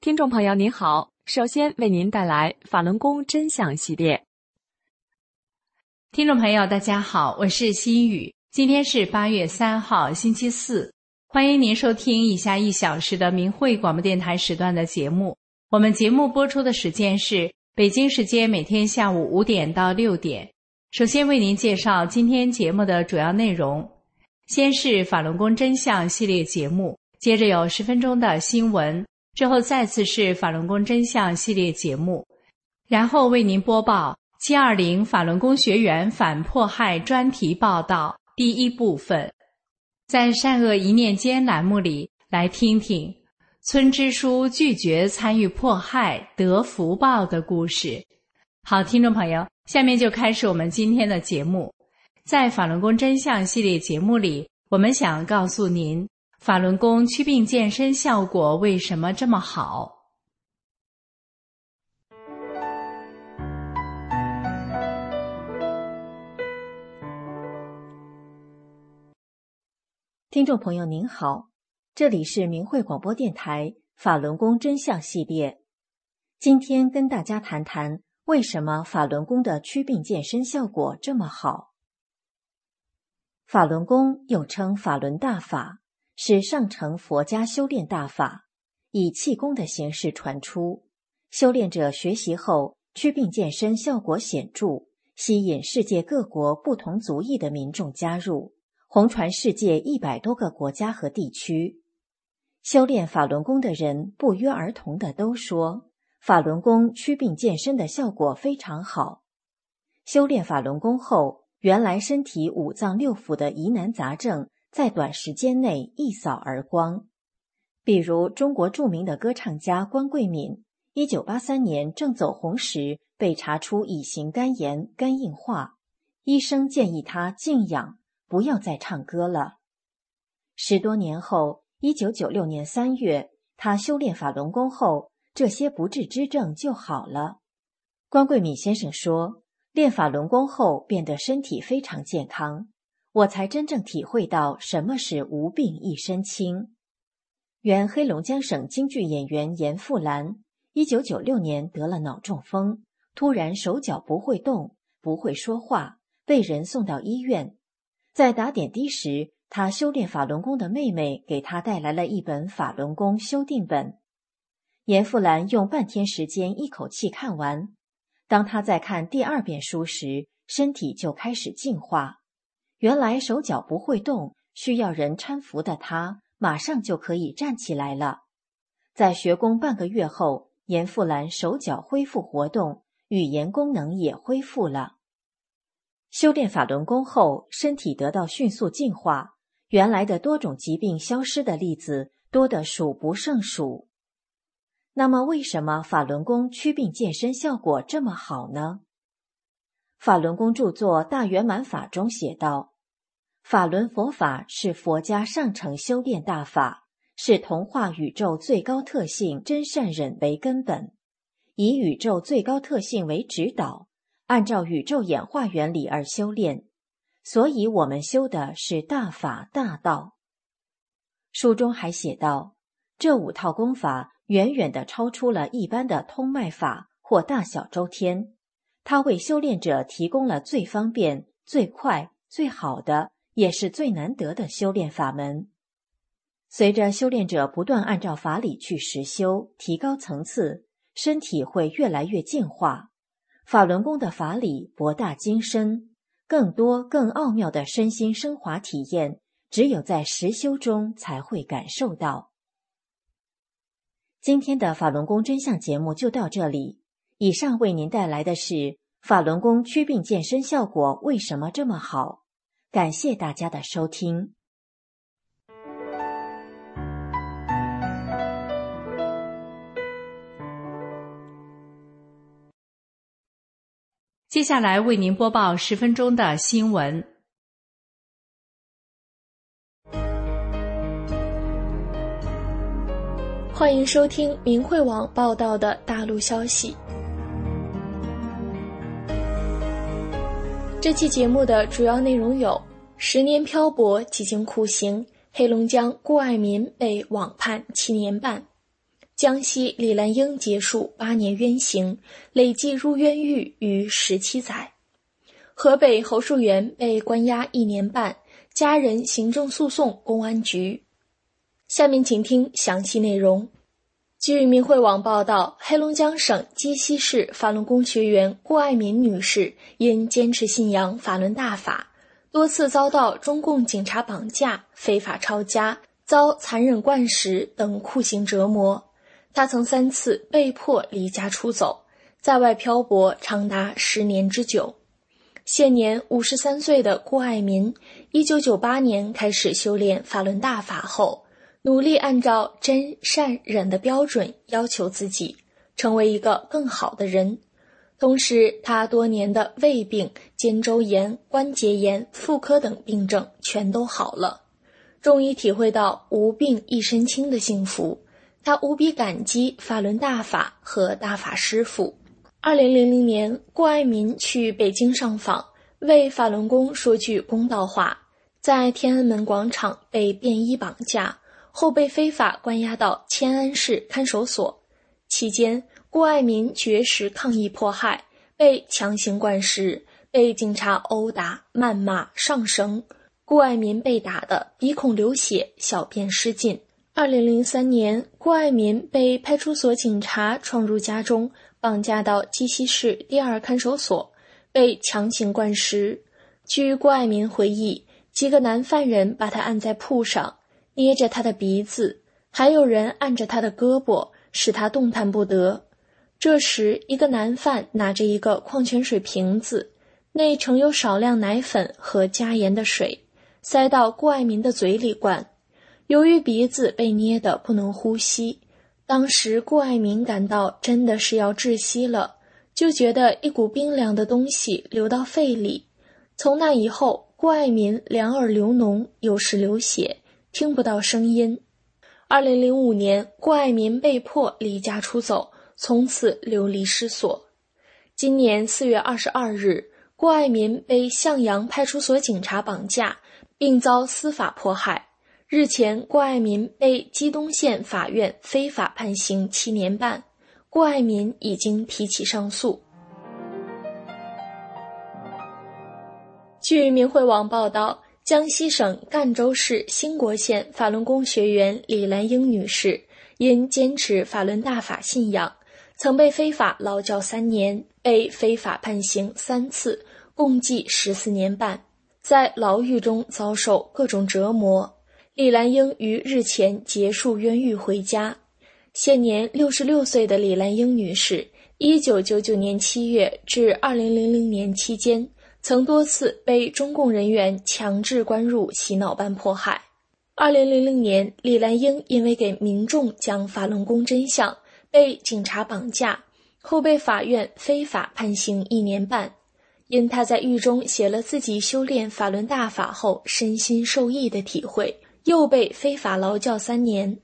听众朋友您好，首先为您带来法轮功真相系列。听众朋友大家好，我是心雨，今天是八月三号星期四，欢迎您收听以下一小时的明慧广播电台时段的节目。我们节目播出的时间是北京时间每天下午五点到六点。首先为您介绍今天节目的主要内容，先是法轮功真相系列节目，接着有十分钟的新闻。之后再次是法轮功真相系列节目，然后为您播报七二零法轮功学员反迫害专题报道第一部分，在善恶一念间栏目里来听听村支书拒绝参与迫害得福报的故事。好，听众朋友，下面就开始我们今天的节目。在法轮功真相系列节目里，我们想告诉您。法轮功祛病健身效果为什么这么好？听众朋友您好，这里是明慧广播电台法轮功真相系列。今天跟大家谈谈为什么法轮功的祛病健身效果这么好。法轮功又称法轮大法。是上乘佛家修炼大法，以气功的形式传出。修炼者学习后，祛病健身效果显著，吸引世界各国不同族裔的民众加入，红传世界一百多个国家和地区。修炼法轮功的人不约而同的都说，法轮功祛病健身的效果非常好。修炼法轮功后，原来身体五脏六腑的疑难杂症。在短时间内一扫而光，比如中国著名的歌唱家关桂敏，一九八三年正走红时被查出乙型肝炎、肝硬化，医生建议他静养，不要再唱歌了。十多年后，一九九六年三月，他修炼法轮功后，这些不治之症就好了。关桂敏先生说，练法轮功后变得身体非常健康。我才真正体会到什么是无病一身轻。原黑龙江省京剧演员严复兰，一九九六年得了脑中风，突然手脚不会动，不会说话，被人送到医院。在打点滴时，他修炼法轮功的妹妹给他带来了一本法轮功修订本。严复兰用半天时间一口气看完。当他在看第二遍书时，身体就开始进化。原来手脚不会动，需要人搀扶的他，马上就可以站起来了。在学功半个月后，严复兰手脚恢复活动，语言功能也恢复了。修炼法轮功后，身体得到迅速进化，原来的多种疾病消失的例子多得数不胜数。那么，为什么法轮功祛病健身效果这么好呢？法轮功著作《大圆满法》中写道：“法轮佛法是佛家上乘修炼大法，是同化宇宙最高特性真善忍为根本，以宇宙最高特性为指导，按照宇宙演化原理而修炼。所以，我们修的是大法大道。”书中还写道：“这五套功法远远的超出了一般的通脉法或大小周天。”它为修炼者提供了最方便、最快、最好的，也是最难得的修炼法门。随着修炼者不断按照法理去实修，提高层次，身体会越来越进化。法轮功的法理博大精深，更多更奥妙的身心升华体验，只有在实修中才会感受到。今天的法轮功真相节目就到这里。以上为您带来的是法轮功祛病健身效果为什么这么好？感谢大家的收听。接下来为您播报十分钟的新闻。欢迎收听明慧网报道的大陆消息。这期节目的主要内容有：十年漂泊几经酷刑，黑龙江顾爱民被网判七年半。江西李兰英结束八年冤刑，累计入冤狱逾十七载；河北侯树元被关押一年半，家人行政诉讼公安局。下面请听详细内容。据明慧网报道，黑龙江省鸡西市法轮功学员顾爱民女士因坚持信仰法轮大法，多次遭到中共警察绑架、非法抄家、遭残忍灌食等酷刑折磨。他曾三次被迫离家出走，在外漂泊长达十年之久。现年五十三岁的顾爱民，一九九八年开始修炼法轮大法后，努力按照真善忍的标准要求自己，成为一个更好的人。同时，他多年的胃病、肩周炎、关节炎、妇科等病症全都好了，终于体会到无病一身轻的幸福。他无比感激法轮大法和大法师父。二零零零年，顾爱民去北京上访，为法轮功说句公道话，在天安门广场被便衣绑架，后被非法关押到迁安市看守所。期间，顾爱民绝食抗议迫害，被强行灌食，被警察殴打、谩骂、上绳。顾爱民被打得鼻孔流血，小便失禁。二零零三年，顾爱民被派出所警察闯入家中，绑架到鸡西市第二看守所，被强行灌食。据顾爱民回忆，几个男犯人把他按在铺上，捏着他的鼻子，还有人按着他的胳膊，使他动弹不得。这时，一个男犯拿着一个矿泉水瓶子，内盛有少量奶粉和加盐的水，塞到顾爱民的嘴里灌。由于鼻子被捏得不能呼吸，当时顾爱民感到真的是要窒息了，就觉得一股冰凉的东西流到肺里。从那以后，顾爱民两耳流脓，有时流血，听不到声音。二零零五年，顾爱民被迫离家出走，从此流离失所。今年四月二十二日，顾爱民被向阳派出所警察绑架，并遭司法迫害。日前，郭爱民被鸡东县法院非法判刑七年半，郭爱民已经提起上诉。据明慧网报道，江西省赣州市兴国县法轮功学员李兰英女士因坚持法轮大法信仰，曾被非法劳教三年，被非法判刑三次，共计十四年半，在牢狱中遭受各种折磨。李兰英于日前结束冤狱回家。现年六十六岁的李兰英女士，一九九九年七月至二零零零年期间，曾多次被中共人员强制关入洗脑班迫害。二零零零年，李兰英因为给民众讲法轮功真相，被警察绑架，后被法院非法判刑一年半。因她在狱中写了自己修炼法轮大法后身心受益的体会。又被非法劳教三年。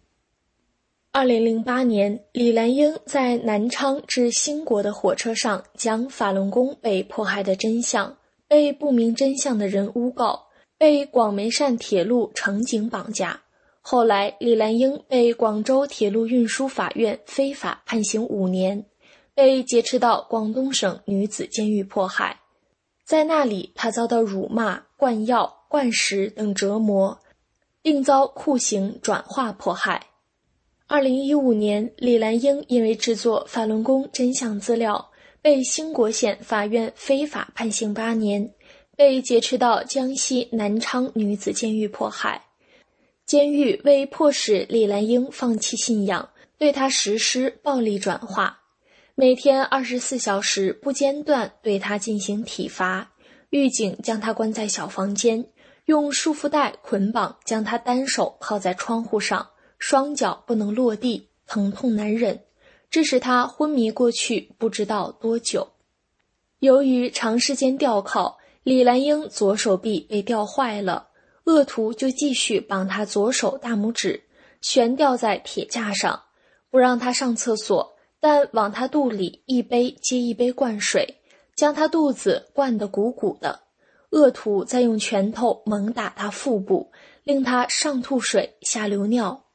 二零零八年，李兰英在南昌至兴国的火车上讲法轮功被迫害的真相，被不明真相的人诬告，被广梅汕铁路乘警绑架。后来，李兰英被广州铁路运输法院非法判刑五年，被劫持到广东省女子监狱迫害，在那里，她遭到辱骂、灌药、灌食等折磨。并遭酷刑转化迫害。二零一五年，李兰英因为制作法轮功真相资料，被兴国县法院非法判刑八年，被劫持到江西南昌女子监狱迫害。监狱为迫使李兰英放弃信仰，对她实施暴力转化，每天二十四小时不间断对她进行体罚。狱警将她关在小房间，用束缚带捆绑，将她单手靠在窗户上，双脚不能落地，疼痛难忍，致使他昏迷过去不知道多久。由于长时间吊靠，李兰英左手臂被吊坏了。恶徒就继续绑他左手大拇指，悬吊在铁架上，不让他上厕所，但往他肚里一杯接一杯灌水，将他肚子灌得鼓鼓的。恶徒再用拳头猛打他腹部，令他上吐水下流尿。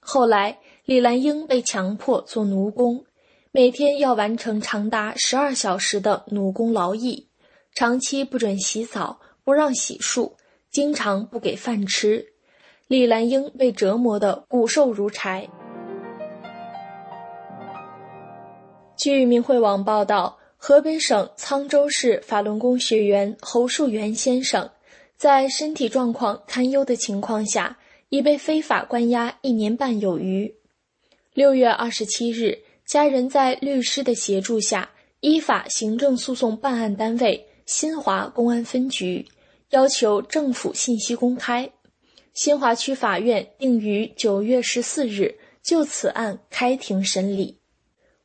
后来，李兰英被强迫做奴工，每天要完成长达十二小时的奴工劳役，长期不准洗澡，不让洗漱。经常不给饭吃，李兰英被折磨得骨瘦如柴。据明慧网报道，河北省沧州市法轮功学员侯树元先生，在身体状况堪忧的情况下，已被非法关押一年半有余。六月二十七日，家人在律师的协助下，依法行政诉讼办案单位新华公安分局。要求政府信息公开。新华区法院定于九月十四日就此案开庭审理。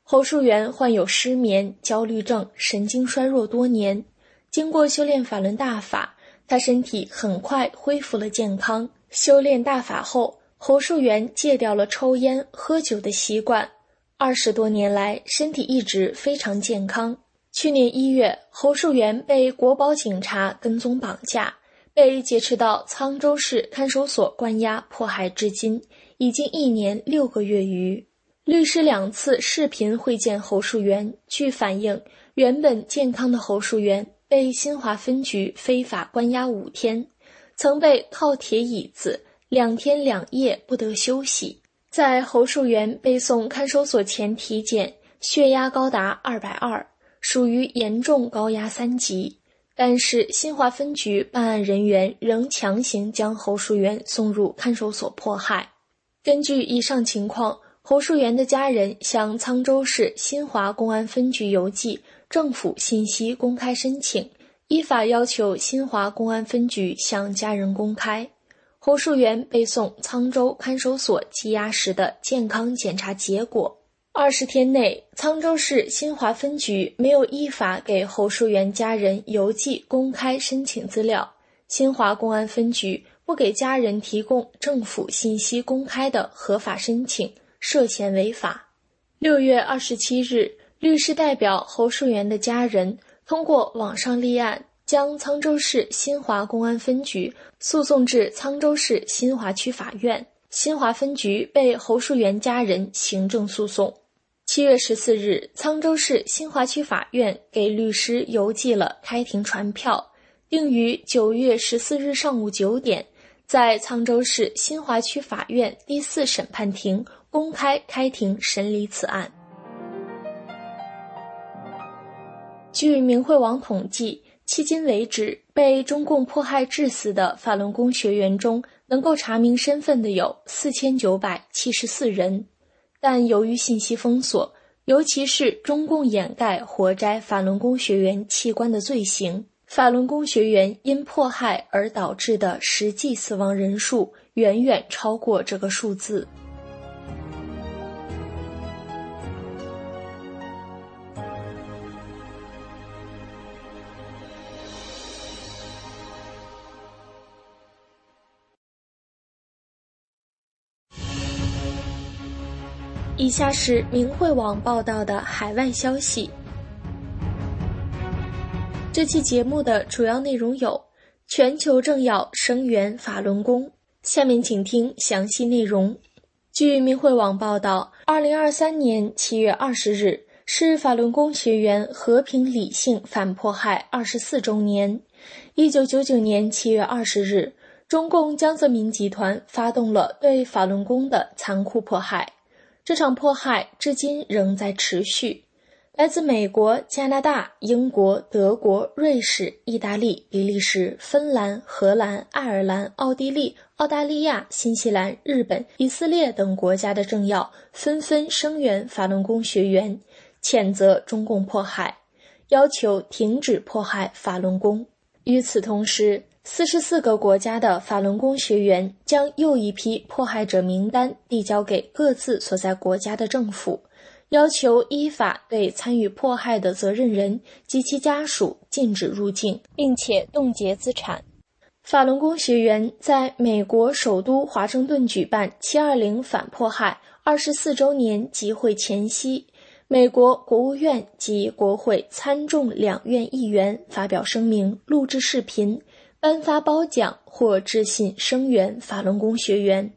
侯树元患有失眠、焦虑症、神经衰弱多年，经过修炼法轮大法，他身体很快恢复了健康。修炼大法后，侯树元戒掉了抽烟、喝酒的习惯，二十多年来身体一直非常健康。去年一月，侯树元被国保警察跟踪绑架，被劫持到沧州市看守所关押迫害至今，已经一年六个月余。律师两次视频会见侯树元，据反映，原本健康的侯树元被新华分局非法关押五天，曾被靠铁椅子，两天两夜不得休息。在侯树元被送看守所前体检，血压高达二百二。属于严重高压三级，但是新华分局办案人员仍强行将侯树元送入看守所迫害。根据以上情况，侯树元的家人向沧州市新华公安分局邮寄政府信息公开申请，依法要求新华公安分局向家人公开侯树元被送沧州看守所羁押时的健康检查结果。二十天内，沧州市新华分局没有依法给侯树元家人邮寄公开申请资料，新华公安分局不给家人提供政府信息公开的合法申请，涉嫌违法。六月二十七日，律师代表侯树元的家人通过网上立案，将沧州市新华公安分局诉讼至沧州市新华区法院，新华分局被侯树元家人行政诉讼。七月十四日，沧州市新华区法院给律师邮寄了开庭传票，并于九月十四日上午九点，在沧州市新华区法院第四审判庭公开开庭审理此案。据明慧网统计，迄今为止，被中共迫害致死的法轮功学员中，能够查明身份的有四千九百七十四人。但由于信息封锁，尤其是中共掩盖活摘法轮功学员器官的罪行，法轮功学员因迫害而导致的实际死亡人数远远超过这个数字。以下是明慧网报道的海外消息。这期节目的主要内容有：全球政要声援法轮功。下面请听详细内容。据明慧网报道，二零二三年七月二十日是法轮功学员和平理性反迫害二十四周年。一九九九年七月二十日，中共江泽民集团发动了对法轮功的残酷迫害。这场迫害至今仍在持续。来自美国、加拿大、英国、德国、瑞士、意大利、比利时、芬兰、荷兰、爱尔兰、奥地利、澳大利亚、新西兰、日本、以色列等国家的政要纷纷声援法轮功学员，谴责中共迫害，要求停止迫害法轮功。与此同时，四十四个国家的法轮功学员将又一批迫害者名单递交给各自所在国家的政府。要求依法对参与迫害的责任人及其家属禁止入境，并且冻结资产。法轮功学员在美国首都华盛顿举办“七二零”反迫害二十四周年集会前夕，美国国务院及国会参众两院议员发表声明、录制视频、颁发褒奖或致信声援法轮功学员。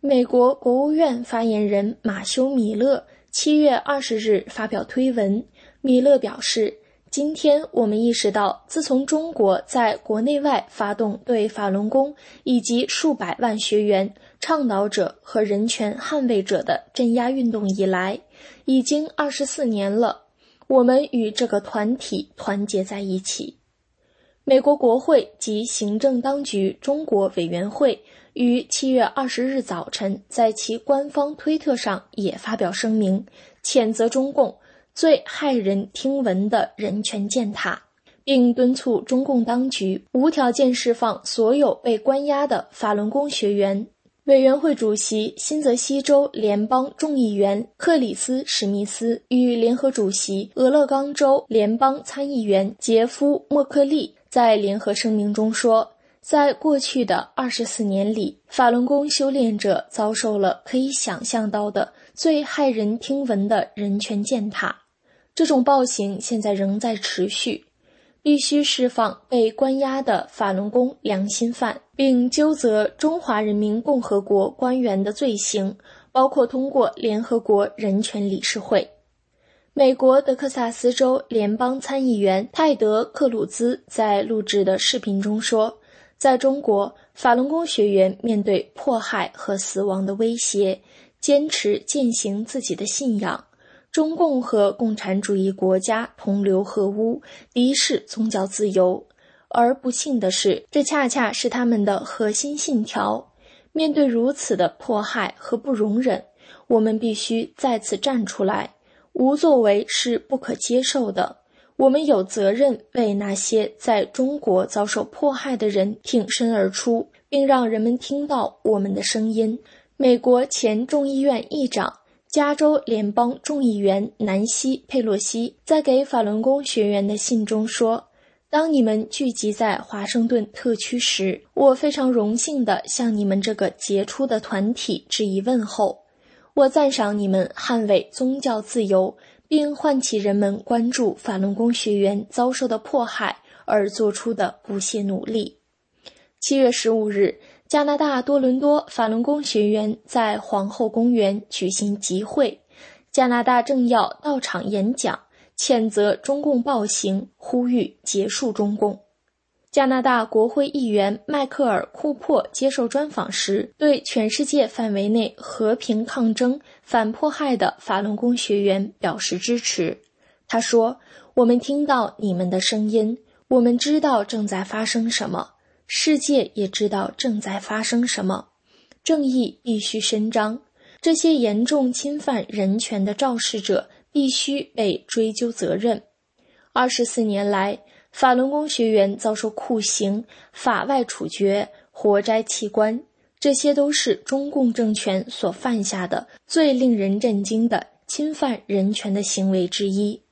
美国国务院发言人马修·米勒。七月二十日发表推文，米勒表示：“今天我们意识到，自从中国在国内外发动对法轮功以及数百万学员、倡导者和人权捍卫者的镇压运动以来，已经二十四年了。我们与这个团体团结在一起。”美国国会及行政当局中国委员会。于七月二十日早晨，在其官方推特上也发表声明，谴责中共最骇人听闻的人权践踏，并敦促中共当局无条件释放所有被关押的法轮功学员。委员会主席、新泽西州联邦众议员克里斯·史密斯与联合主席、俄勒冈州联邦参议员杰夫·莫克利在联合声明中说。在过去的二十四年里，法轮功修炼者遭受了可以想象到的最骇人听闻的人权践踏。这种暴行现在仍在持续。必须释放被关押的法轮功良心犯，并纠责中华人民共和国官员的罪行，包括通过联合国人权理事会。美国德克萨斯州联邦参议员泰德·克鲁兹在录制的视频中说。在中国，法轮功学员面对迫害和死亡的威胁，坚持践行自己的信仰。中共和共产主义国家同流合污，敌视宗教自由。而不幸的是，这恰恰是他们的核心信条。面对如此的迫害和不容忍，我们必须再次站出来。无作为是不可接受的。我们有责任为那些在中国遭受迫害的人挺身而出，并让人们听到我们的声音。美国前众议院议长、加州联邦众议员南希·佩洛西在给法轮功学员的信中说：“当你们聚集在华盛顿特区时，我非常荣幸地向你们这个杰出的团体致以问候。我赞赏你们捍卫宗教自由。”并唤起人们关注法轮功学员遭受的迫害而做出的不懈努力。七月十五日，加拿大多伦多法轮功学员在皇后公园举行集会，加拿大政要到场演讲，谴责中共暴行，呼吁结束中共。加拿大国会议员迈克尔·库珀接受专访时，对全世界范围内和平抗争、反迫害的法轮功学员表示支持。他说：“我们听到你们的声音，我们知道正在发生什么，世界也知道正在发生什么。正义必须伸张，这些严重侵犯人权的肇事者必须被追究责任。二十四年来。”法轮功学员遭受酷刑、法外处决、活摘器官，这些都是中共政权所犯下的最令人震惊的侵犯人权的行为之一。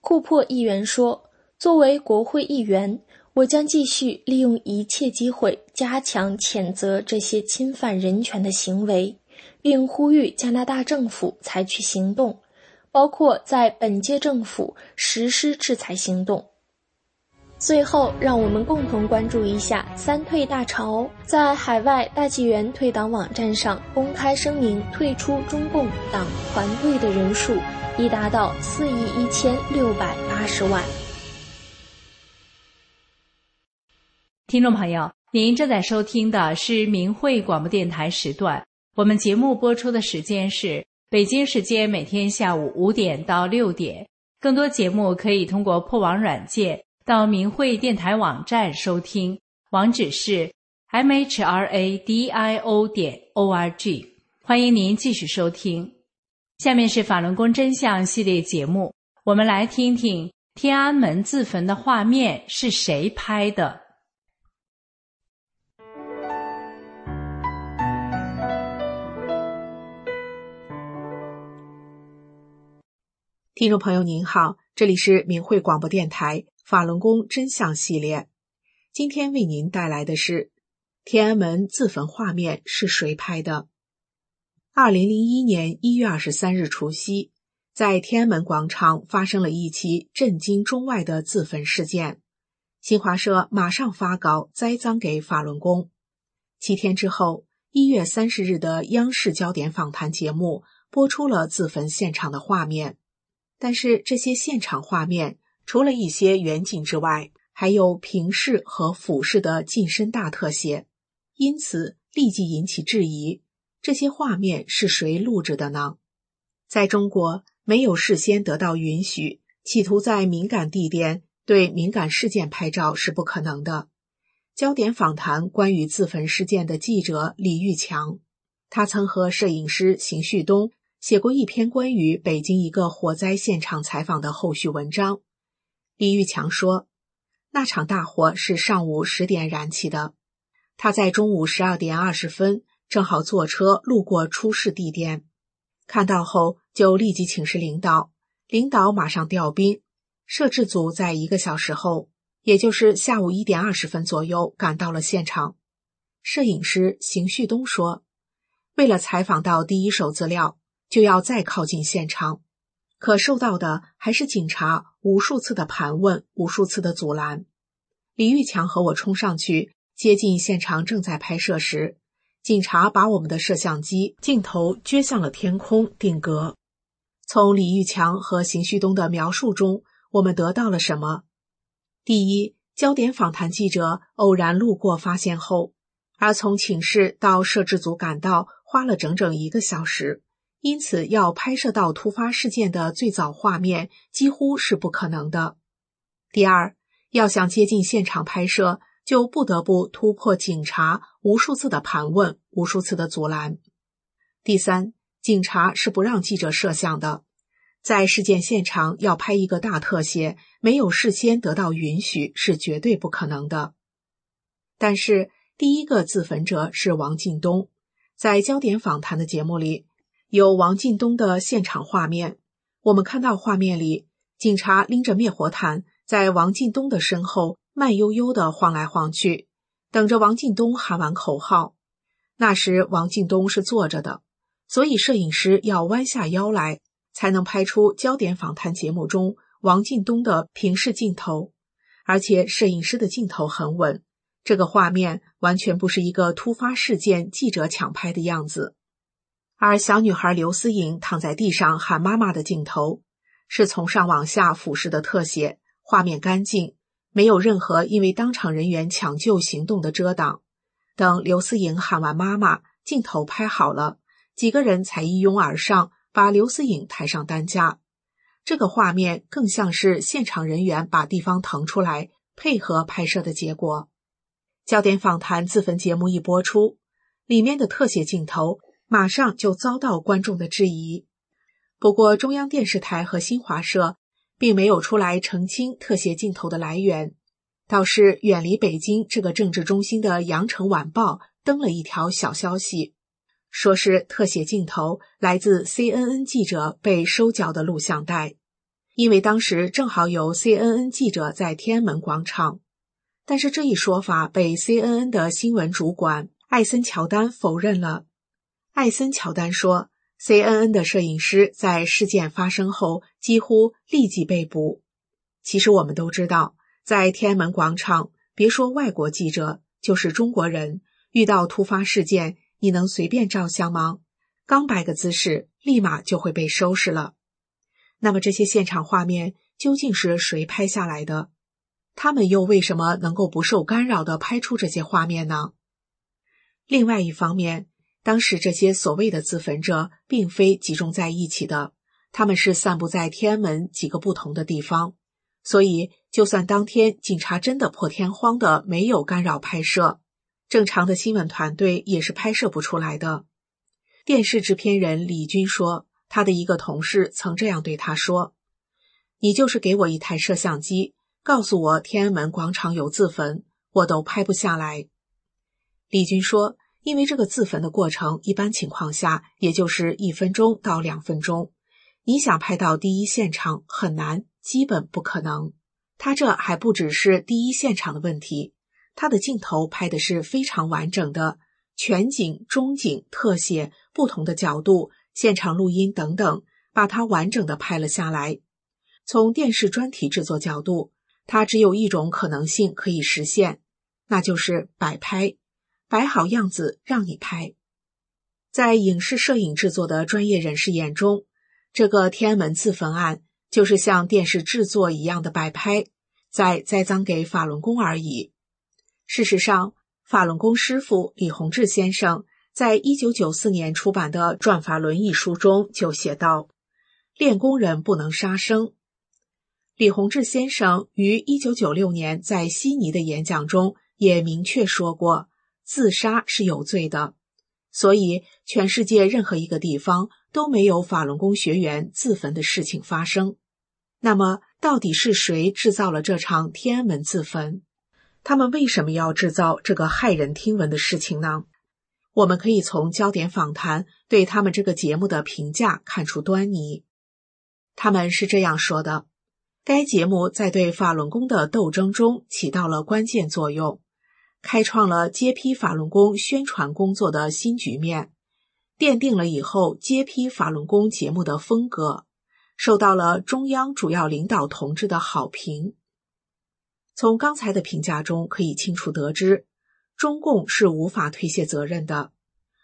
库珀议员说：“作为国会议员，我将继续利用一切机会加强谴责这些侵犯人权的行为，并呼吁加拿大政府采取行动，包括在本届政府实施制裁行动。”最后，让我们共同关注一下“三退”大潮。在海外大纪元退党网站上公开声明退出中共党团队的人数已达到四亿一千六百八十万。听众朋友，您正在收听的是明慧广播电台时段，我们节目播出的时间是北京时间每天下午五点到六点。更多节目可以通过破网软件到明慧电台网站收听，网址是 mhradio 点 org。欢迎您继续收听。下面是法轮功真相系列节目，我们来听听天安门自焚的画面是谁拍的。听众朋友您好，这里是明慧广播电台法轮功真相系列。今天为您带来的是天安门自焚画面是谁拍的？二零零一年一月二十三日除夕，在天安门广场发生了一起震惊中外的自焚事件。新华社马上发稿栽赃给法轮功。七天之后，一月三十日的央视焦点访谈节目播出了自焚现场的画面。但是这些现场画面除了一些远景之外，还有平视和俯视的近身大特写，因此立即引起质疑：这些画面是谁录制的呢？在中国，没有事先得到允许，企图在敏感地点对敏感事件拍照是不可能的。焦点访谈关于自焚事件的记者李玉强，他曾和摄影师邢旭东。写过一篇关于北京一个火灾现场采访的后续文章。李玉强说，那场大火是上午十点燃起的，他在中午十二点二十分正好坐车路过出事地点，看到后就立即请示领导，领导马上调兵，摄制组在一个小时后，也就是下午一点二十分左右赶到了现场。摄影师邢旭东说，为了采访到第一手资料。就要再靠近现场，可受到的还是警察无数次的盘问、无数次的阻拦。李玉强和我冲上去接近现场，正在拍摄时，警察把我们的摄像机镜头撅向了天空定格。从李玉强和邢旭东的描述中，我们得到了什么？第一，焦点访谈记者偶然路过发现后，而从寝室到摄制组赶到花了整整一个小时。因此，要拍摄到突发事件的最早画面几乎是不可能的。第二，要想接近现场拍摄，就不得不突破警察无数次的盘问、无数次的阻拦。第三，警察是不让记者摄像的，在事件现场要拍一个大特写，没有事先得到允许是绝对不可能的。但是，第一个自焚者是王进东，在焦点访谈的节目里。有王进东的现场画面，我们看到画面里，警察拎着灭火毯，在王进东的身后慢悠悠的晃来晃去，等着王进东喊完口号。那时王进东是坐着的，所以摄影师要弯下腰来，才能拍出焦点访谈节目中王进东的平视镜头。而且摄影师的镜头很稳，这个画面完全不是一个突发事件记者抢拍的样子。而小女孩刘思颖躺在地上喊妈妈的镜头，是从上往下俯视的特写，画面干净，没有任何因为当场人员抢救行动的遮挡。等刘思颖喊完妈妈，镜头拍好了，几个人才一拥而上，把刘思颖抬上担架。这个画面更像是现场人员把地方腾出来配合拍摄的结果。焦点访谈自焚节目一播出，里面的特写镜头。马上就遭到观众的质疑。不过，中央电视台和新华社并没有出来澄清特写镜头的来源，倒是远离北京这个政治中心的《羊城晚报》登了一条小消息，说是特写镜头来自 CNN 记者被收缴的录像带，因为当时正好有 CNN 记者在天安门广场。但是这一说法被 CNN 的新闻主管艾森乔丹否认了。艾森乔丹说：“CNN 的摄影师在事件发生后几乎立即被捕。其实我们都知道，在天安门广场，别说外国记者，就是中国人，遇到突发事件，你能随便照相吗？刚摆个姿势，立马就会被收拾了。那么这些现场画面究竟是谁拍下来的？他们又为什么能够不受干扰的拍出这些画面呢？另外一方面。”当时这些所谓的自焚者并非集中在一起的，他们是散布在天安门几个不同的地方，所以就算当天警察真的破天荒的没有干扰拍摄，正常的新闻团队也是拍摄不出来的。电视制片人李军说，他的一个同事曾这样对他说：“你就是给我一台摄像机，告诉我天安门广场有自焚，我都拍不下来。”李军说。因为这个自焚的过程，一般情况下也就是一分钟到两分钟。你想拍到第一现场很难，基本不可能。他这还不只是第一现场的问题，他的镜头拍的是非常完整的，全景、中景、特写、不同的角度、现场录音等等，把它完整的拍了下来。从电视专题制作角度，它只有一种可能性可以实现，那就是摆拍。摆好样子让你拍，在影视摄影制作的专业人士眼中，这个天安门自焚案就是像电视制作一样的摆拍，在栽赃给法轮功而已。事实上，法轮功师傅李洪志先生在一九九四年出版的《转法轮》一书中就写道：“练功人不能杀生。”李洪志先生于一九九六年在悉尼的演讲中也明确说过。自杀是有罪的，所以全世界任何一个地方都没有法轮功学员自焚的事情发生。那么，到底是谁制造了这场天安门自焚？他们为什么要制造这个骇人听闻的事情呢？我们可以从焦点访谈对他们这个节目的评价看出端倪。他们是这样说的：该节目在对法轮功的斗争中起到了关键作用。开创了揭批法轮功宣传工作的新局面，奠定了以后揭批法轮功节目的风格，受到了中央主要领导同志的好评。从刚才的评价中可以清楚得知，中共是无法推卸责任的。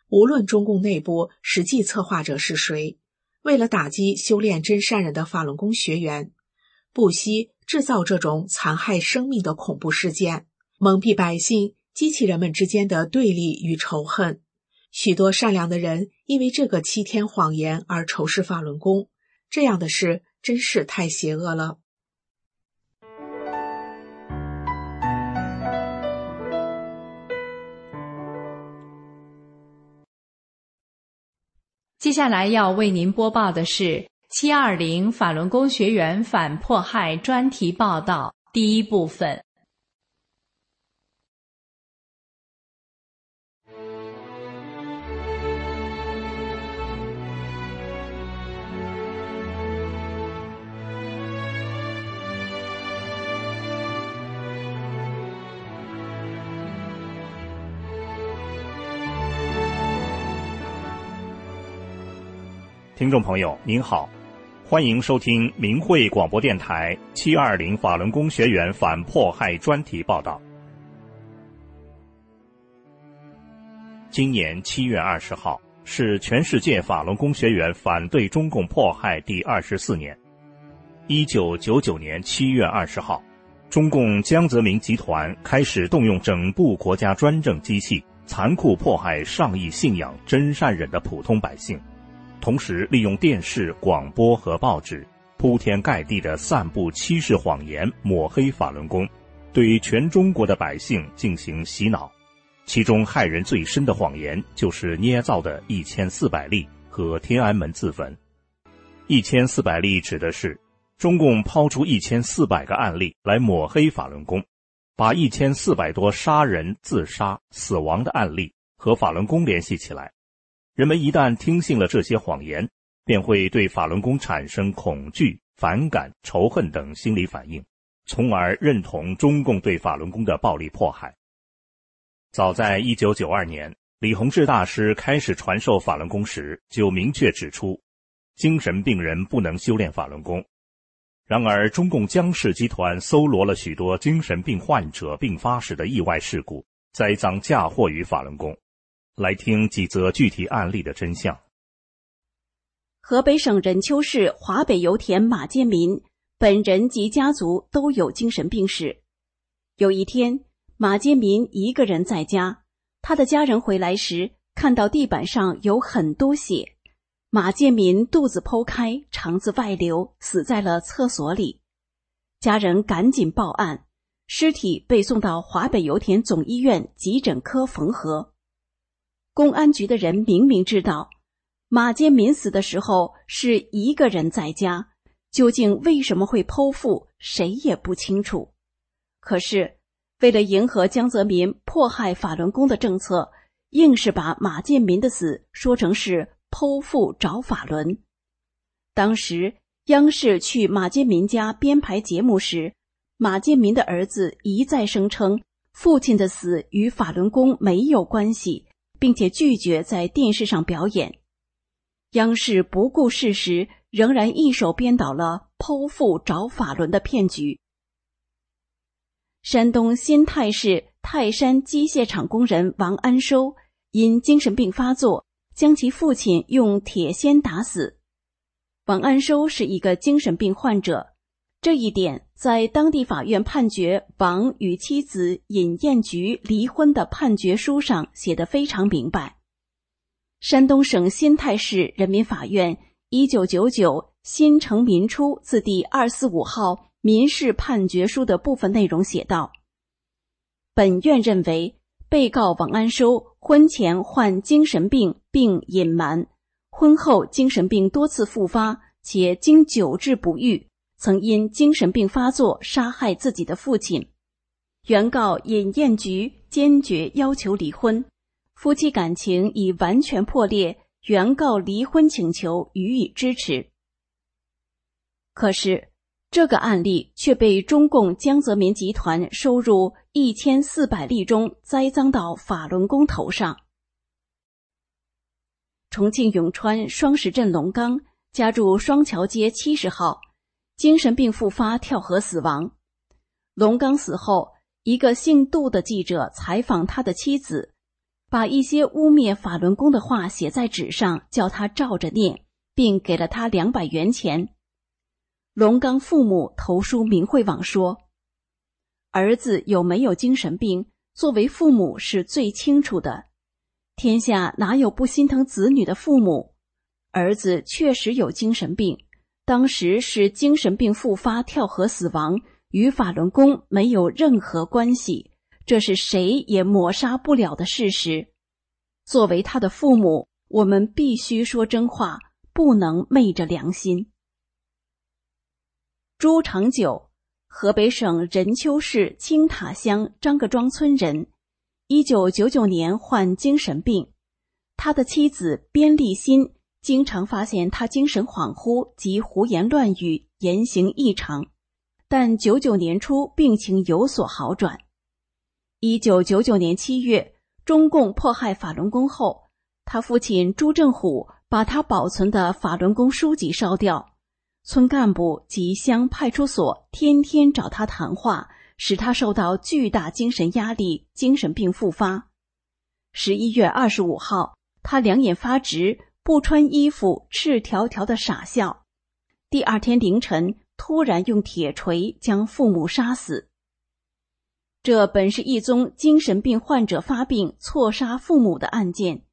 无论中共内部实际策划者是谁，为了打击修炼真善人的法轮功学员，不惜制造这种残害生命的恐怖事件。蒙蔽百姓，激起人们之间的对立与仇恨。许多善良的人因为这个欺天谎言而仇视法轮功，这样的事真是太邪恶了。接下来要为您播报的是“七二零法轮功学员反迫害”专题报道第一部分。听众朋友您好，欢迎收听明慧广播电台七二零法轮功学员反迫害专题报道。今年七月二十号是全世界法轮功学员反对中共迫害第二十四年。一九九九年七月二十号，中共江泽民集团开始动用整部国家专政机器，残酷迫害上亿信仰真善忍的普通百姓。同时，利用电视、广播和报纸铺天盖地的散布欺世谎言，抹黑法轮功，对全中国的百姓进行洗脑。其中害人最深的谎言就是捏造的一千四百例和天安门自焚。一千四百例指的是中共抛出一千四百个案例来抹黑法轮功，把一千四百多杀人、自杀、死亡的案例和法轮功联系起来。人们一旦听信了这些谎言，便会对法轮功产生恐惧、反感、仇恨等心理反应，从而认同中共对法轮功的暴力迫害。早在一九九二年，李洪志大师开始传授法轮功时，就明确指出，精神病人不能修炼法轮功。然而，中共江氏集团搜罗了许多精神病患者病发时的意外事故，栽赃嫁祸于法轮功。来听几则具体案例的真相。河北省任丘市华北油田马建民本人及家族都有精神病史。有一天，马建民一个人在家，他的家人回来时，看到地板上有很多血，马建民肚子剖开，肠子外流，死在了厕所里。家人赶紧报案，尸体被送到华北油田总医院急诊科缝合。公安局的人明明知道马建民死的时候是一个人在家，究竟为什么会剖腹，谁也不清楚。可是为了迎合江泽民迫害法轮功的政策。硬是把马建民的死说成是剖腹找法轮。当时央视去马建民家编排节目时，马建民的儿子一再声称父亲的死与法轮功没有关系，并且拒绝在电视上表演。央视不顾事实，仍然一手编导了剖腹找法轮的骗局。山东新泰市泰山机械厂工人王安收。因精神病发作，将其父亲用铁锨打死。王安收是一个精神病患者，这一点在当地法院判决王与妻子尹艳菊离婚的判决书上写得非常明白。山东省新泰市人民法院一九九九新城民初字第二四五号民事判决书的部分内容写道：“本院认为。”被告王安收婚前患精神病并隐瞒，婚后精神病多次复发，且经久治不愈，曾因精神病发作杀害自己的父亲。原告尹艳菊坚决要求离婚，夫妻感情已完全破裂，原告离婚请求予以支持。可是。这个案例却被中共江泽民集团收入一千四百例中栽赃到法轮功头上。重庆永川双石镇龙岗家住双桥街七十号，精神病复发跳河死亡。龙刚死后，一个姓杜的记者采访他的妻子，把一些污蔑法轮功的话写在纸上，叫他照着念，并给了他两百元钱。龙刚父母投书明慧网说：“儿子有没有精神病，作为父母是最清楚的。天下哪有不心疼子女的父母？儿子确实有精神病，当时是精神病复发跳河死亡，与法轮功没有任何关系，这是谁也抹杀不了的事实。作为他的父母，我们必须说真话，不能昧着良心。”朱长久，河北省任丘市青塔乡张各庄村人，一九九九年患精神病。他的妻子边立新经常发现他精神恍惚及胡言乱语，言行异常。但九九年初病情有所好转。一九九九年七月，中共迫害法轮功后，他父亲朱正虎把他保存的法轮功书籍烧掉。村干部及乡派出所天天找他谈话，使他受到巨大精神压力，精神病复发。十一月二十五号，他两眼发直，不穿衣服，赤条条的傻笑。第二天凌晨，突然用铁锤将父母杀死。这本是一宗精神病患者发病错杀父母的案件，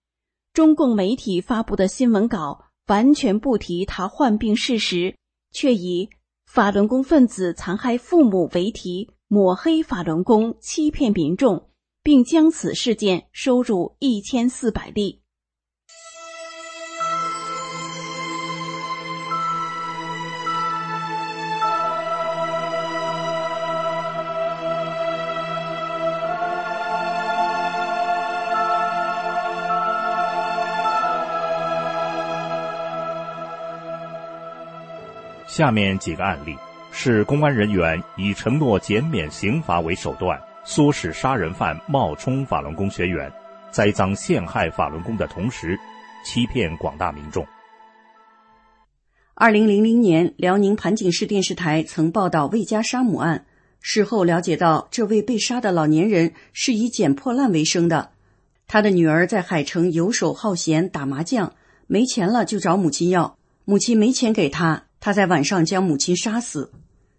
中共媒体发布的新闻稿完全不提他患病事实。却以法轮功分子残害父母为题，抹黑法轮功，欺骗民众，并将此事件收入一千四百例。下面几个案例是公安人员以承诺减免刑罚为手段，唆使杀人犯冒充法轮功学员，栽赃陷害法轮功的同时，欺骗广大民众。二零零零年，辽宁盘锦市电视台曾报道魏家杀母案，事后了解到，这位被杀的老年人是以捡破烂为生的，他的女儿在海城游手好闲打麻将，没钱了就找母亲要，母亲没钱给他。他在晚上将母亲杀死，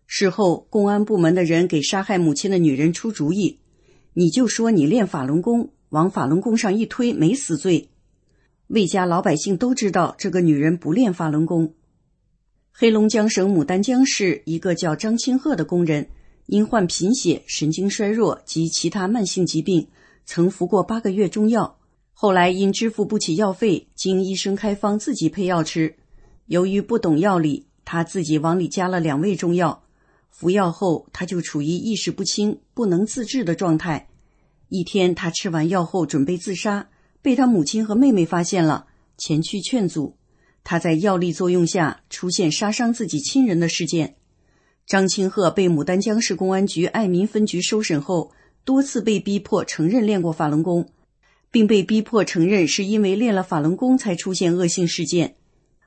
事后公安部门的人给杀害母亲的女人出主意：“你就说你练法轮功，往法轮功上一推，没死罪。”魏家老百姓都知道这个女人不练法轮功。黑龙江省牡丹江市一个叫张清鹤的工人，因患贫血、神经衰弱及其他慢性疾病，曾服过八个月中药，后来因支付不起药费，经医生开方自己配药吃。由于不懂药理，他自己往里加了两味中药。服药后，他就处于意识不清、不能自制的状态。一天，他吃完药后准备自杀，被他母亲和妹妹发现了，前去劝阻。他在药力作用下出现杀伤自己亲人的事件。张清鹤被牡丹江市公安局爱民分局收审后，多次被逼迫承认练过法轮功，并被逼迫承认是因为练了法轮功才出现恶性事件。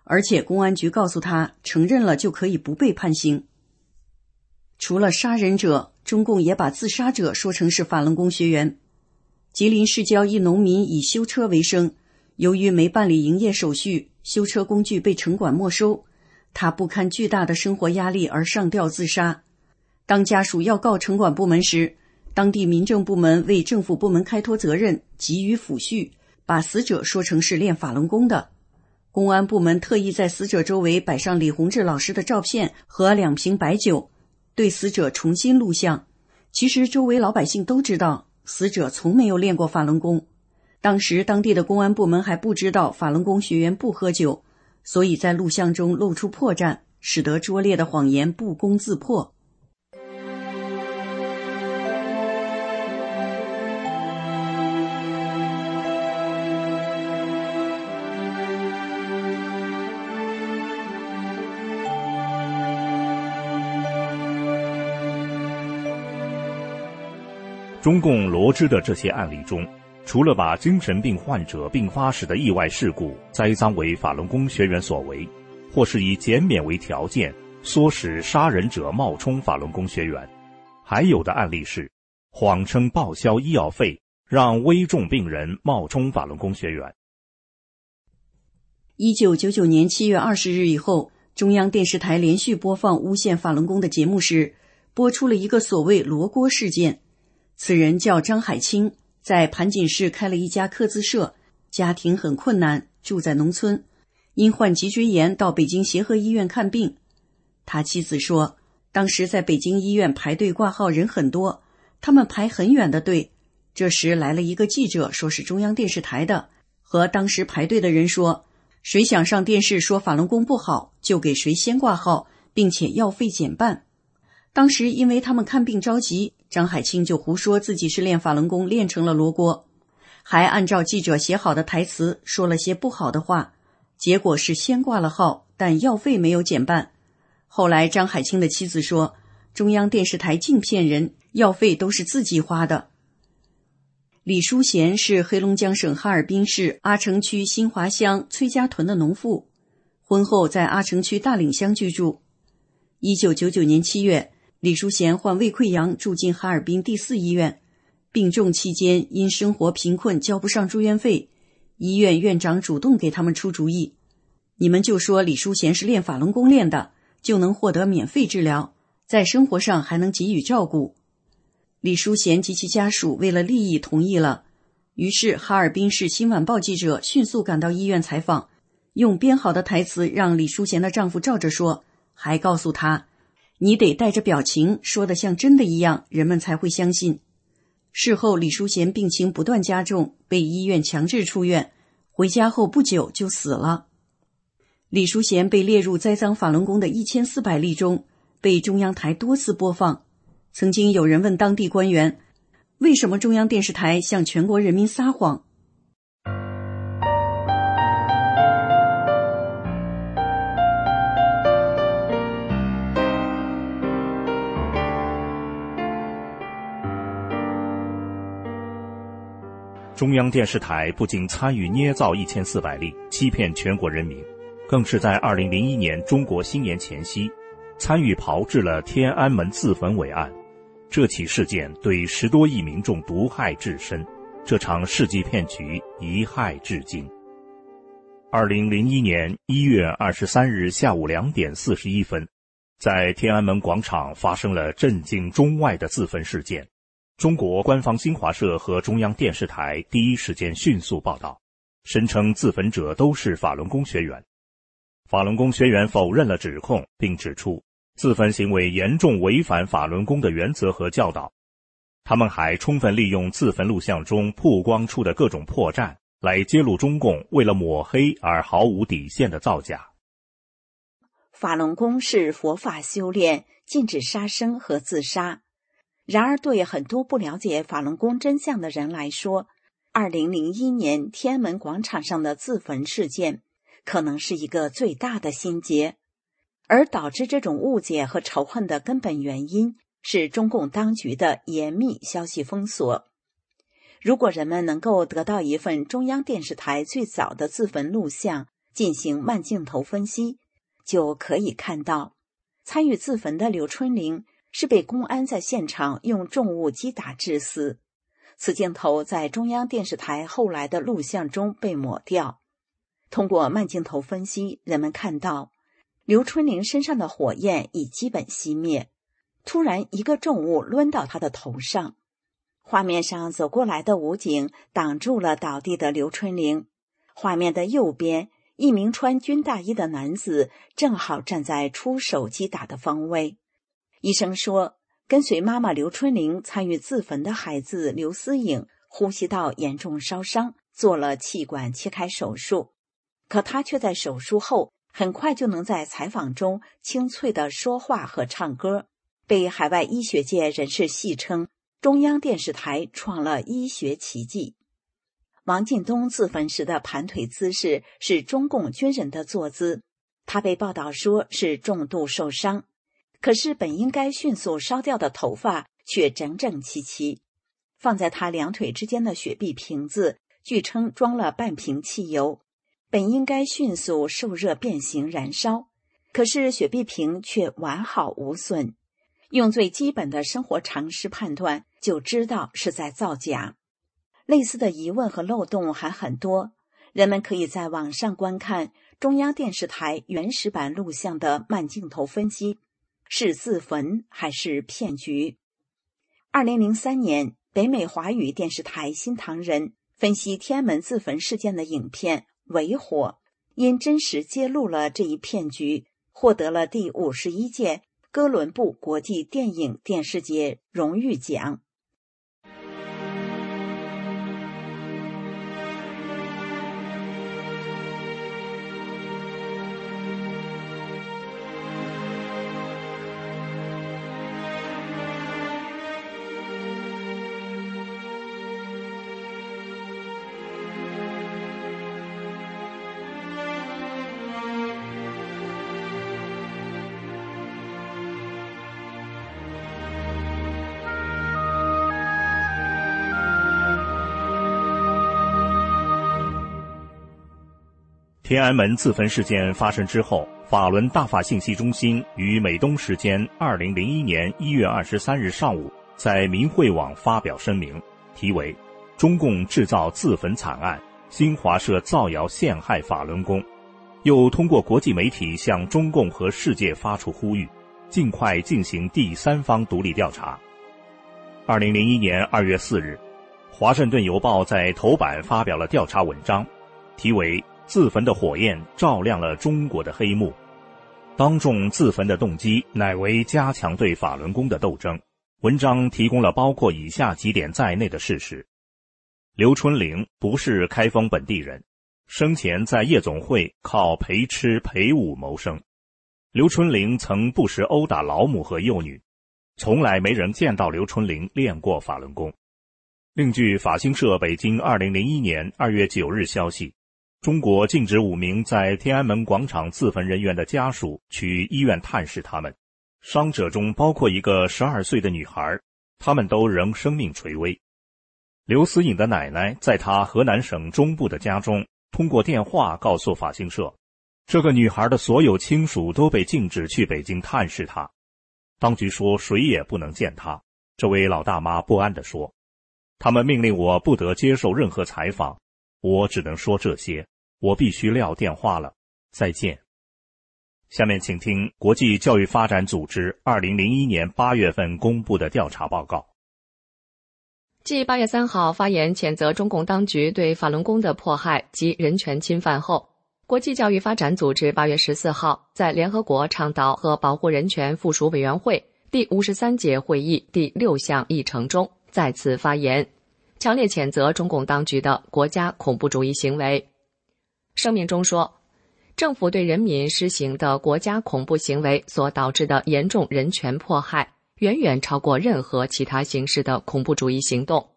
而且公安局告诉他，承认了就可以不被判刑。除了杀人者，中共也把自杀者说成是法轮功学员。吉林市郊一农民以修车为生，由于没办理营业手续，修车工具被城管没收，他不堪巨大的生活压力而上吊自杀。当家属要告城管部门时，当地民政部门为政府部门开脱责任，给予抚恤，把死者说成是练法轮功的。公安部门特意在死者周围摆上李洪志老师的照片和两瓶白酒。对死者重新录像，其实周围老百姓都知道，死者从没有练过法轮功。当时当地的公安部门还不知道法轮功学员不喝酒，所以在录像中露出破绽，使得拙劣的谎言不攻自破。中共罗织的这些案例中，除了把精神病患者并发时的意外事故栽赃为法轮功学员所为，或是以减免为条件唆使杀人者冒充法轮功学员，还有的案例是谎称报销医药费，让危重病人冒充法轮功学员。一九九九年七月二十日以后，中央电视台连续播放诬陷法轮功的节目时，播出了一个所谓“罗锅事件”。此人叫张海清，在盘锦市开了一家刻字社，家庭很困难，住在农村，因患脊椎炎到北京协和医院看病。他妻子说，当时在北京医院排队挂号人很多，他们排很远的队。这时来了一个记者，说是中央电视台的，和当时排队的人说，谁想上电视说法轮功不好，就给谁先挂号，并且药费减半。当时因为他们看病着急。张海清就胡说自己是练法轮功练成了罗锅，还按照记者写好的台词说了些不好的话，结果是先挂了号，但药费没有减半。后来张海清的妻子说，中央电视台净骗人，药费都是自己花的。李淑贤是黑龙江省哈尔滨市阿城区新华乡崔家屯的农妇，婚后在阿城区大岭乡居住。一九九九年七月。李淑贤患胃溃疡，住进哈尔滨第四医院。病重期间，因生活贫困，交不上住院费，医院院长主动给他们出主意：“你们就说李淑贤是练法轮功练的，就能获得免费治疗，在生活上还能给予照顾。”李淑贤及其家属为了利益同意了。于是，哈尔滨市新晚报记者迅速赶到医院采访，用编好的台词让李淑贤的丈夫照着说，还告诉他。你得带着表情说的像真的一样，人们才会相信。事后，李淑贤病情不断加重，被医院强制出院。回家后不久就死了。李淑贤被列入栽赃法轮功的一千四百例中，被中央台多次播放。曾经有人问当地官员：“为什么中央电视台向全国人民撒谎？”中央电视台不仅参与捏造一千四百例，欺骗全国人民，更是在二零零一年中国新年前夕，参与炮制了天安门自焚伟案。这起事件对十多亿民众毒害至深，这场世纪骗局遗害至今。二零零一年一月二十三日下午两点四十一分，在天安门广场发生了震惊中外的自焚事件。中国官方新华社和中央电视台第一时间迅速报道，声称自焚者都是法轮功学员。法轮功学员否认了指控，并指出自焚行为严重违反法轮功的原则和教导。他们还充分利用自焚录像中曝光出的各种破绽，来揭露中共为了抹黑而毫无底线的造假。法轮功是佛法修炼，禁止杀生和自杀。然而，对很多不了解法轮功真相的人来说，二零零一年天安门广场上的自焚事件，可能是一个最大的心结。而导致这种误解和仇恨的根本原因是中共当局的严密消息封锁。如果人们能够得到一份中央电视台最早的自焚录像进行慢镜头分析，就可以看到参与自焚的刘春玲。是被公安在现场用重物击打致死。此镜头在中央电视台后来的录像中被抹掉。通过慢镜头分析，人们看到刘春玲身上的火焰已基本熄灭。突然，一个重物抡到他的头上。画面上走过来的武警挡住了倒地的刘春玲。画面的右边，一名穿军大衣的男子正好站在出手击打的方位。医生说，跟随妈妈刘春玲参与自焚的孩子刘思颖呼吸道严重烧伤，做了气管切开手术。可他却在手术后很快就能在采访中清脆的说话和唱歌，被海外医学界人士戏称中央电视台创了医学奇迹。王进东自焚时的盘腿姿势是中共军人的坐姿，他被报道说是重度受伤。可是，本应该迅速烧掉的头发却整整齐齐。放在他两腿之间的雪碧瓶子，据称装了半瓶汽油，本应该迅速受热变形燃烧。可是雪碧瓶却完好无损。用最基本的生活常识判断，就知道是在造假。类似的疑问和漏洞还很多。人们可以在网上观看中央电视台原始版录像的慢镜头分析。是自焚还是骗局？二零零三年，北美华语电视台《新唐人》分析天安门自焚事件的影片《为火》，因真实揭露了这一骗局，获得了第五十一届哥伦布国际电影电视节荣誉奖。天安门自焚事件发生之后，法轮大法信息中心于美东时间二零零一年一月二十三日上午在明慧网发表声明，题为《中共制造自焚惨案，新华社造谣陷害法轮功》，又通过国际媒体向中共和世界发出呼吁，尽快进行第三方独立调查。二零零一年二月四日，《华盛顿邮报》在头版发表了调查文章，题为。自焚的火焰照亮了中国的黑幕，当众自焚的动机乃为加强对法轮功的斗争。文章提供了包括以下几点在内的事实：刘春玲不是开封本地人，生前在夜总会靠陪吃陪舞谋生。刘春玲曾不时殴打老母和幼女，从来没人见到刘春玲练过法轮功。另据法新社北京二零零一年二月九日消息。中国禁止五名在天安门广场自焚人员的家属去医院探视他们，伤者中包括一个十二岁的女孩，他们都仍生命垂危。刘思颖的奶奶在她河南省中部的家中通过电话告诉法新社，这个女孩的所有亲属都被禁止去北京探视她，当局说谁也不能见她。这位老大妈不安地说：“他们命令我不得接受任何采访，我只能说这些。”我必须撂电话了，再见。下面请听国际教育发展组织二零零一年八月份公布的调查报告。继八月三号发言谴责中共当局对法轮功的迫害及人权侵犯后，国际教育发展组织八月十四号在联合国倡导和保护人权附属委员会第五十三届会议第六项议程中再次发言，强烈谴责中共当局的国家恐怖主义行为。声明中说，政府对人民施行的国家恐怖行为所导致的严重人权迫害。远远超过任何其他形式的恐怖主义行动。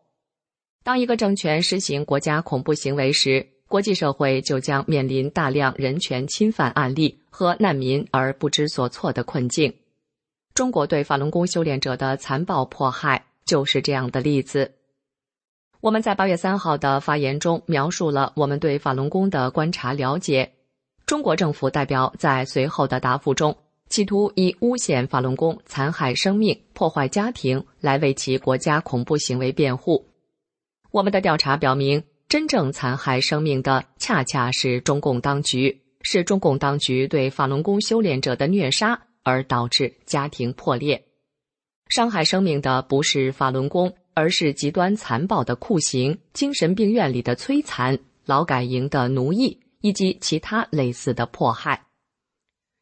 当一个政权实行国家恐怖行为时，国际社会就将面临大量人权侵犯案例和难民而不知所措的困境。中国对法轮功修炼者的残暴迫害就是这样的例子。我们在八月三号的发言中描述了我们对法轮功的观察了解。中国政府代表在随后的答复中。企图以诬陷法轮功残害生命、破坏家庭来为其国家恐怖行为辩护。我们的调查表明，真正残害生命的恰恰是中共当局，是中共当局对法轮功修炼者的虐杀而导致家庭破裂。伤害生命的不是法轮功，而是极端残暴的酷刑、精神病院里的摧残、劳改营的奴役以及其他类似的迫害。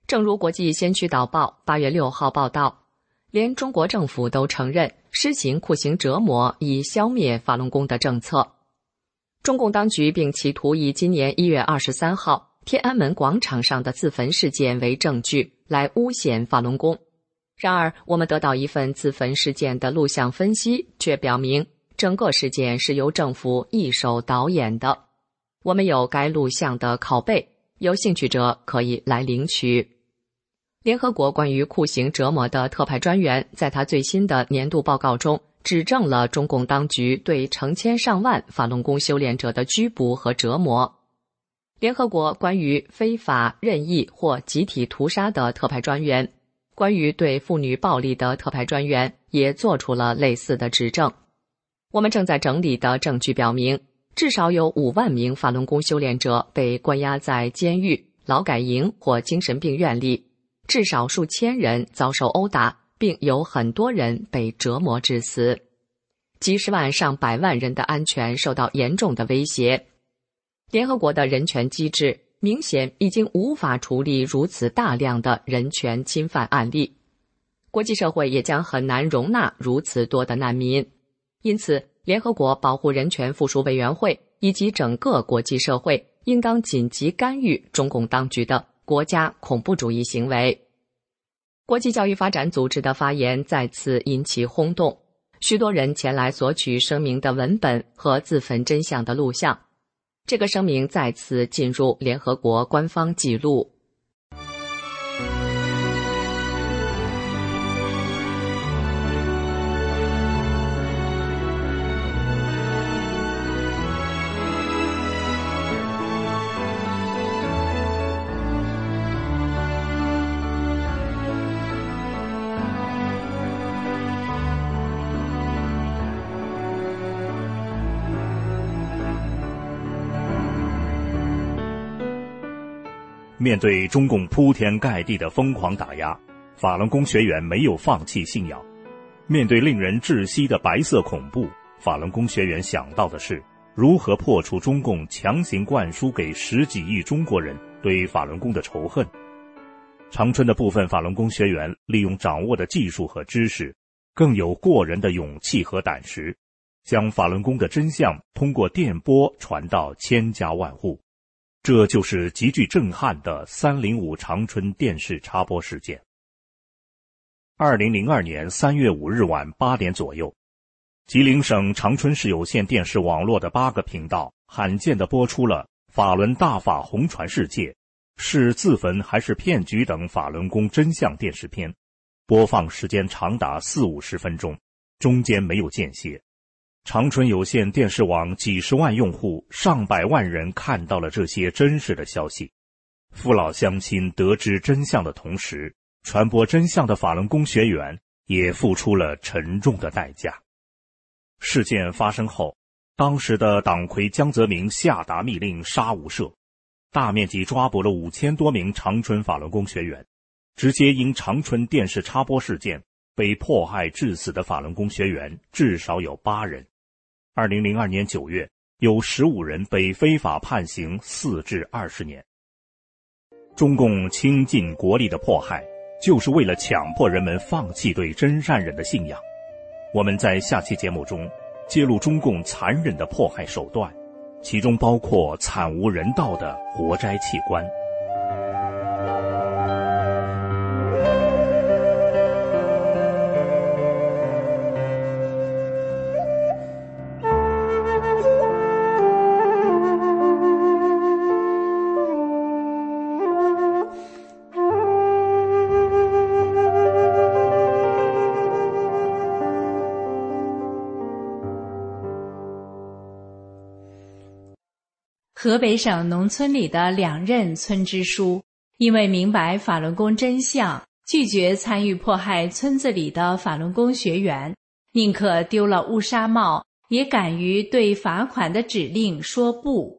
正如国际先驱导报八月六号报道，连中国政府都承认施行酷刑折磨以消灭法轮功的政策。中共当局并企图以今年一月二十三号天安门广场上的自焚事件为证据来诬陷法轮功。然而，我们得到一份自焚事件的录像分析，却表明整个事件是由政府一手导演的。我们有该录像的拷贝，有兴趣者可以来领取。联合国关于酷刑折磨的特派专员在他最新的年度报告中，指证了中共当局对成千上万法轮功修炼者的拘捕和折磨。联合国关于非法、任意或集体屠杀的特派专员，关于对妇女暴力的特派专员也做出了类似的指证。我们正在整理的证据表明，至少有五万名法轮功修炼者被关押在监狱、劳改营或精神病院里。至少数千人遭受殴打，并有很多人被折磨致死，几十万上百万人的安全受到严重的威胁。联合国的人权机制明显已经无法处理如此大量的人权侵犯案例，国际社会也将很难容纳如此多的难民。因此，联合国保护人权附属委员会以及整个国际社会应当紧急干预中共当局的。国家恐怖主义行为，国际教育发展组织的发言再次引起轰动，许多人前来索取声明的文本和自焚真相的录像。这个声明再次进入联合国官方记录。面对中共铺天盖地的疯狂打压，法轮功学员没有放弃信仰。面对令人窒息的白色恐怖，法轮功学员想到的是如何破除中共强行灌输给十几亿中国人对法轮功的仇恨。长春的部分法轮功学员利用掌握的技术和知识，更有过人的勇气和胆识，将法轮功的真相通过电波传到千家万户。这就是极具震撼的“三零五长春电视插播事件”。二零零二年三月五日晚八点左右，吉林省长春市有线电视网络的八个频道罕见的播出了“法轮大法红传世界，是自焚还是骗局”等法轮功真相电视片，播放时间长达四五十分钟，中间没有间歇。长春有线电视网几十万用户、上百万人看到了这些真实的消息，父老乡亲得知真相的同时，传播真相的法轮功学员也付出了沉重的代价。事件发生后，当时的党魁江泽民下达密令杀无赦，大面积抓捕了五千多名长春法轮功学员，直接因长春电视插播事件被迫害致死的法轮功学员至少有八人。二零零二年九月，有十五人被非法判刑四至二十年。中共倾尽国力的迫害，就是为了强迫人们放弃对真善忍的信仰。我们在下期节目中揭露中共残忍的迫害手段，其中包括惨无人道的活摘器官。河北省农村里的两任村支书，因为明白法轮功真相，拒绝参与迫害村子里的法轮功学员，宁可丢了乌纱帽，也敢于对罚款的指令说不。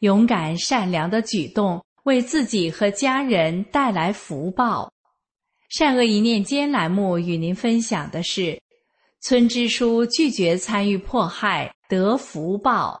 勇敢善良的举动，为自己和家人带来福报。善恶一念间栏目与您分享的是：村支书拒绝参与迫害得福报。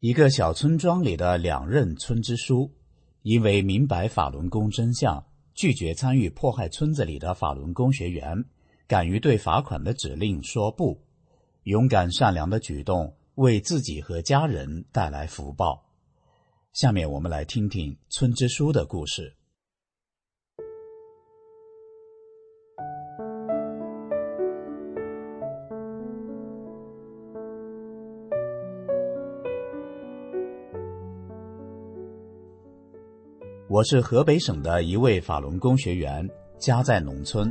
一个小村庄里的两任村支书，因为明白法轮功真相，拒绝参与迫害村子里的法轮功学员，敢于对罚款的指令说不。勇敢善良的举动，为自己和家人带来福报。下面我们来听听村支书的故事。我是河北省的一位法轮功学员，家在农村，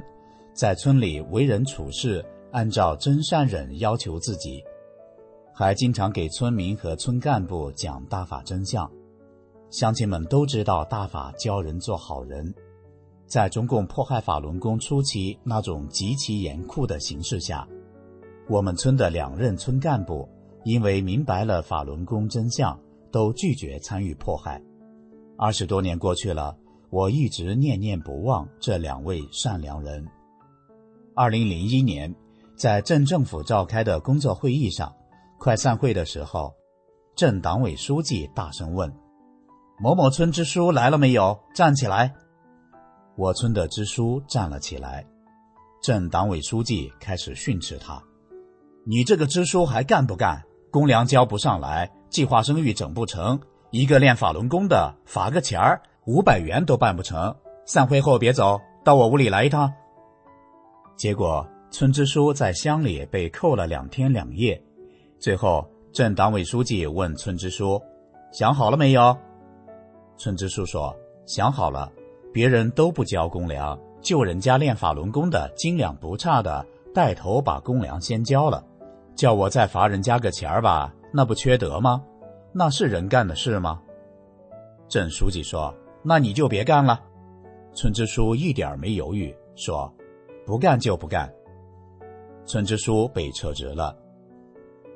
在村里为人处事按照真善忍要求自己，还经常给村民和村干部讲大法真相。乡亲们都知道大法教人做好人。在中共迫害法轮功初期那种极其严酷的形势下，我们村的两任村干部因为明白了法轮功真相，都拒绝参与迫害。二十多年过去了，我一直念念不忘这两位善良人。二零零一年，在镇政府召开的工作会议上，快散会的时候，镇党委书记大声问：“某某村支书来了没有？站起来！”我村的支书站了起来。镇党委书记开始训斥他：“你这个支书还干不干？公粮交不上来，计划生育整不成。”一个练法轮功的罚个钱儿，五百元都办不成。散会后别走到我屋里来一趟。结果村支书在乡里被扣了两天两夜。最后镇党委书记问村支书：“想好了没有？”村支书说：“想好了，别人都不交公粮，就人家练法轮功的斤两不差的带头把公粮先交了，叫我再罚人家个钱儿吧，那不缺德吗？”那是人干的事吗？郑书记说：“那你就别干了。”村支书一点没犹豫，说：“不干就不干。”村支书被撤职了。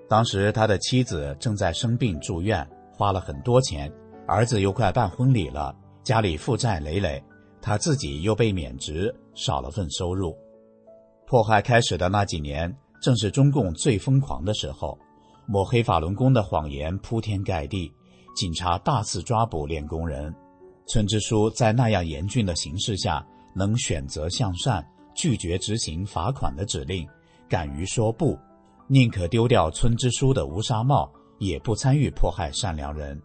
当时他的妻子正在生病住院，花了很多钱，儿子又快办婚礼了，家里负债累累，他自己又被免职，少了份收入。迫害开始的那几年，正是中共最疯狂的时候。抹黑法轮功的谎言铺天盖地，警察大肆抓捕练功人。村支书在那样严峻的形势下，能选择向善，拒绝执行罚款的指令，敢于说不，宁可丢掉村支书的乌纱帽，也不参与迫害善良人。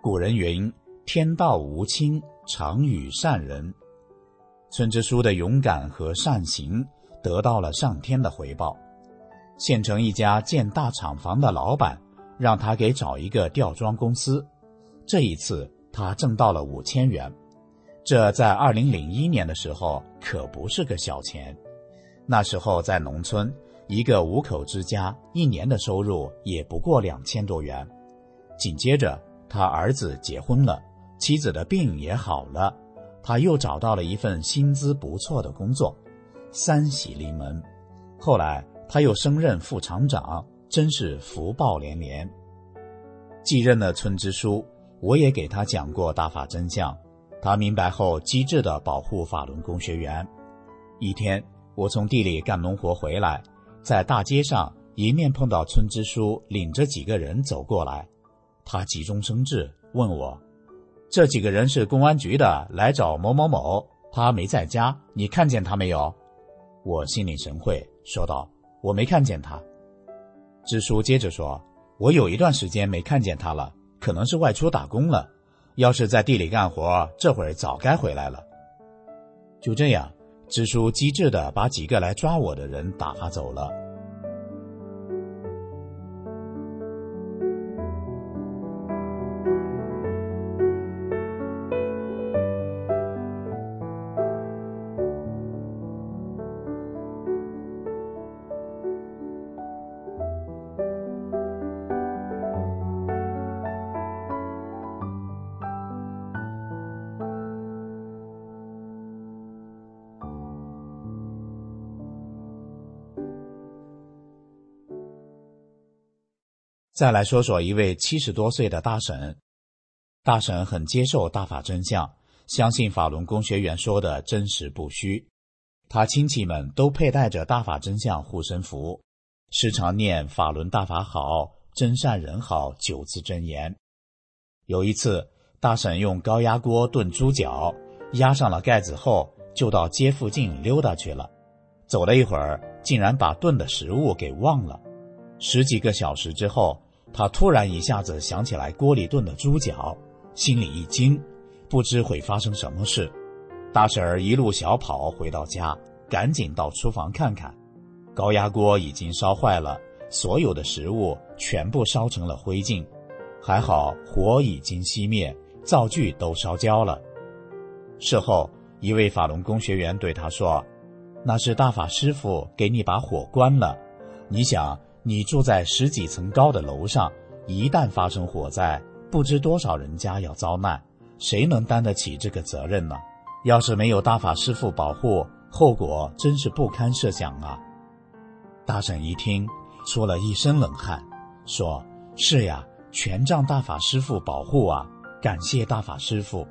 古人云：“天道无亲，常与善人。”村支书的勇敢和善行，得到了上天的回报。县城一家建大厂房的老板，让他给找一个吊装公司。这一次他挣到了五千元，这在二零零一年的时候可不是个小钱。那时候在农村，一个五口之家一年的收入也不过两千多元。紧接着，他儿子结婚了，妻子的病也好了，他又找到了一份薪资不错的工作，三喜临门。后来他又升任副厂长，真是福报连连。继任了村支书，我也给他讲过大法真相，他明白后机智地保护法轮功学员。一天，我从地里干农活回来，在大街上迎面碰到村支书领着几个人走过来，他急中生智问我：“这几个人是公安局的，来找某某某，他没在家，你看见他没有？”我心领神会，说道：“我没看见他。”支书接着说。我有一段时间没看见他了，可能是外出打工了。要是在地里干活，这会儿早该回来了。就这样，支书机智的把几个来抓我的人打发走了。再来说说一位七十多岁的大婶，大婶很接受大法真相，相信法轮功学员说的真实不虚。他亲戚们都佩戴着大法真相护身符，时常念“法轮大法好，真善人好”九字真言。有一次，大婶用高压锅炖猪脚，压上了盖子后，就到街附近溜达去了。走了一会儿，竟然把炖的食物给忘了。十几个小时之后。他突然一下子想起来锅里炖的猪脚，心里一惊，不知会发生什么事。大婶儿一路小跑回到家，赶紧到厨房看看，高压锅已经烧坏了，所有的食物全部烧成了灰烬。还好火已经熄灭，灶具都烧焦了。事后，一位法轮功学员对他说：“那是大法师傅给你把火关了，你想。”你住在十几层高的楼上，一旦发生火灾，不知多少人家要遭难，谁能担得起这个责任呢？要是没有大法师父保护，后果真是不堪设想啊！大婶一听，出了一身冷汗，说：“是呀，全仗大法师父保护啊，感谢大法师父。”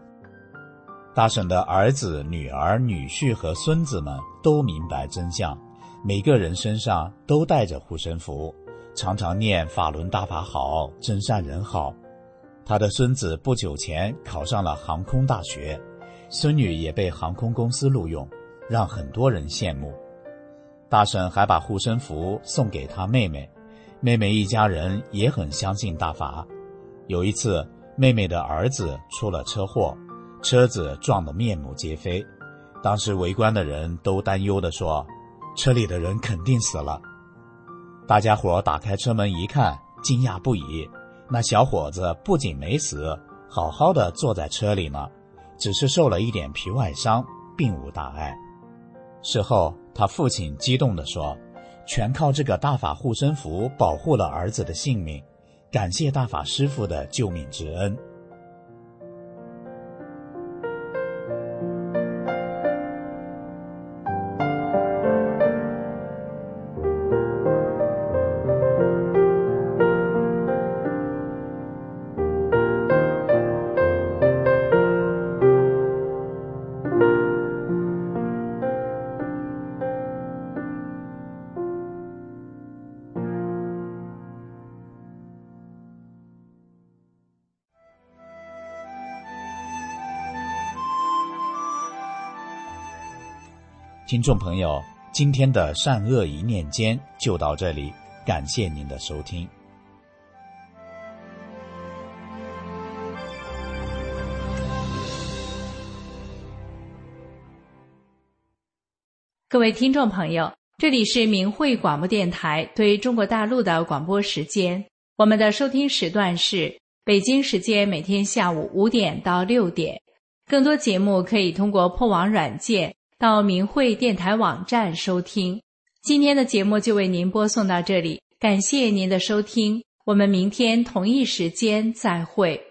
大婶的儿子、女儿、女婿和孙子们都明白真相。每个人身上都带着护身符，常常念“法轮大法好，真善人好”。他的孙子不久前考上了航空大学，孙女也被航空公司录用，让很多人羡慕。大婶还把护身符送给他妹妹，妹妹一家人也很相信大法。有一次，妹妹的儿子出了车祸，车子撞得面目皆非，当时围观的人都担忧地说。车里的人肯定死了。大家伙打开车门一看，惊讶不已。那小伙子不仅没死，好好的坐在车里呢，只是受了一点皮外伤，并无大碍。事后，他父亲激动地说：“全靠这个大法护身符保护了儿子的性命，感谢大法师父的救命之恩。”众朋友，今天的善恶一念间就到这里，感谢您的收听。各位听众朋友，这里是明慧广播电台对中国大陆的广播时间，我们的收听时段是北京时间每天下午五点到六点。更多节目可以通过破网软件到明慧电台网站收听。今天的节目就为您播送到这里，感谢您的收听，我们明天同一时间再会。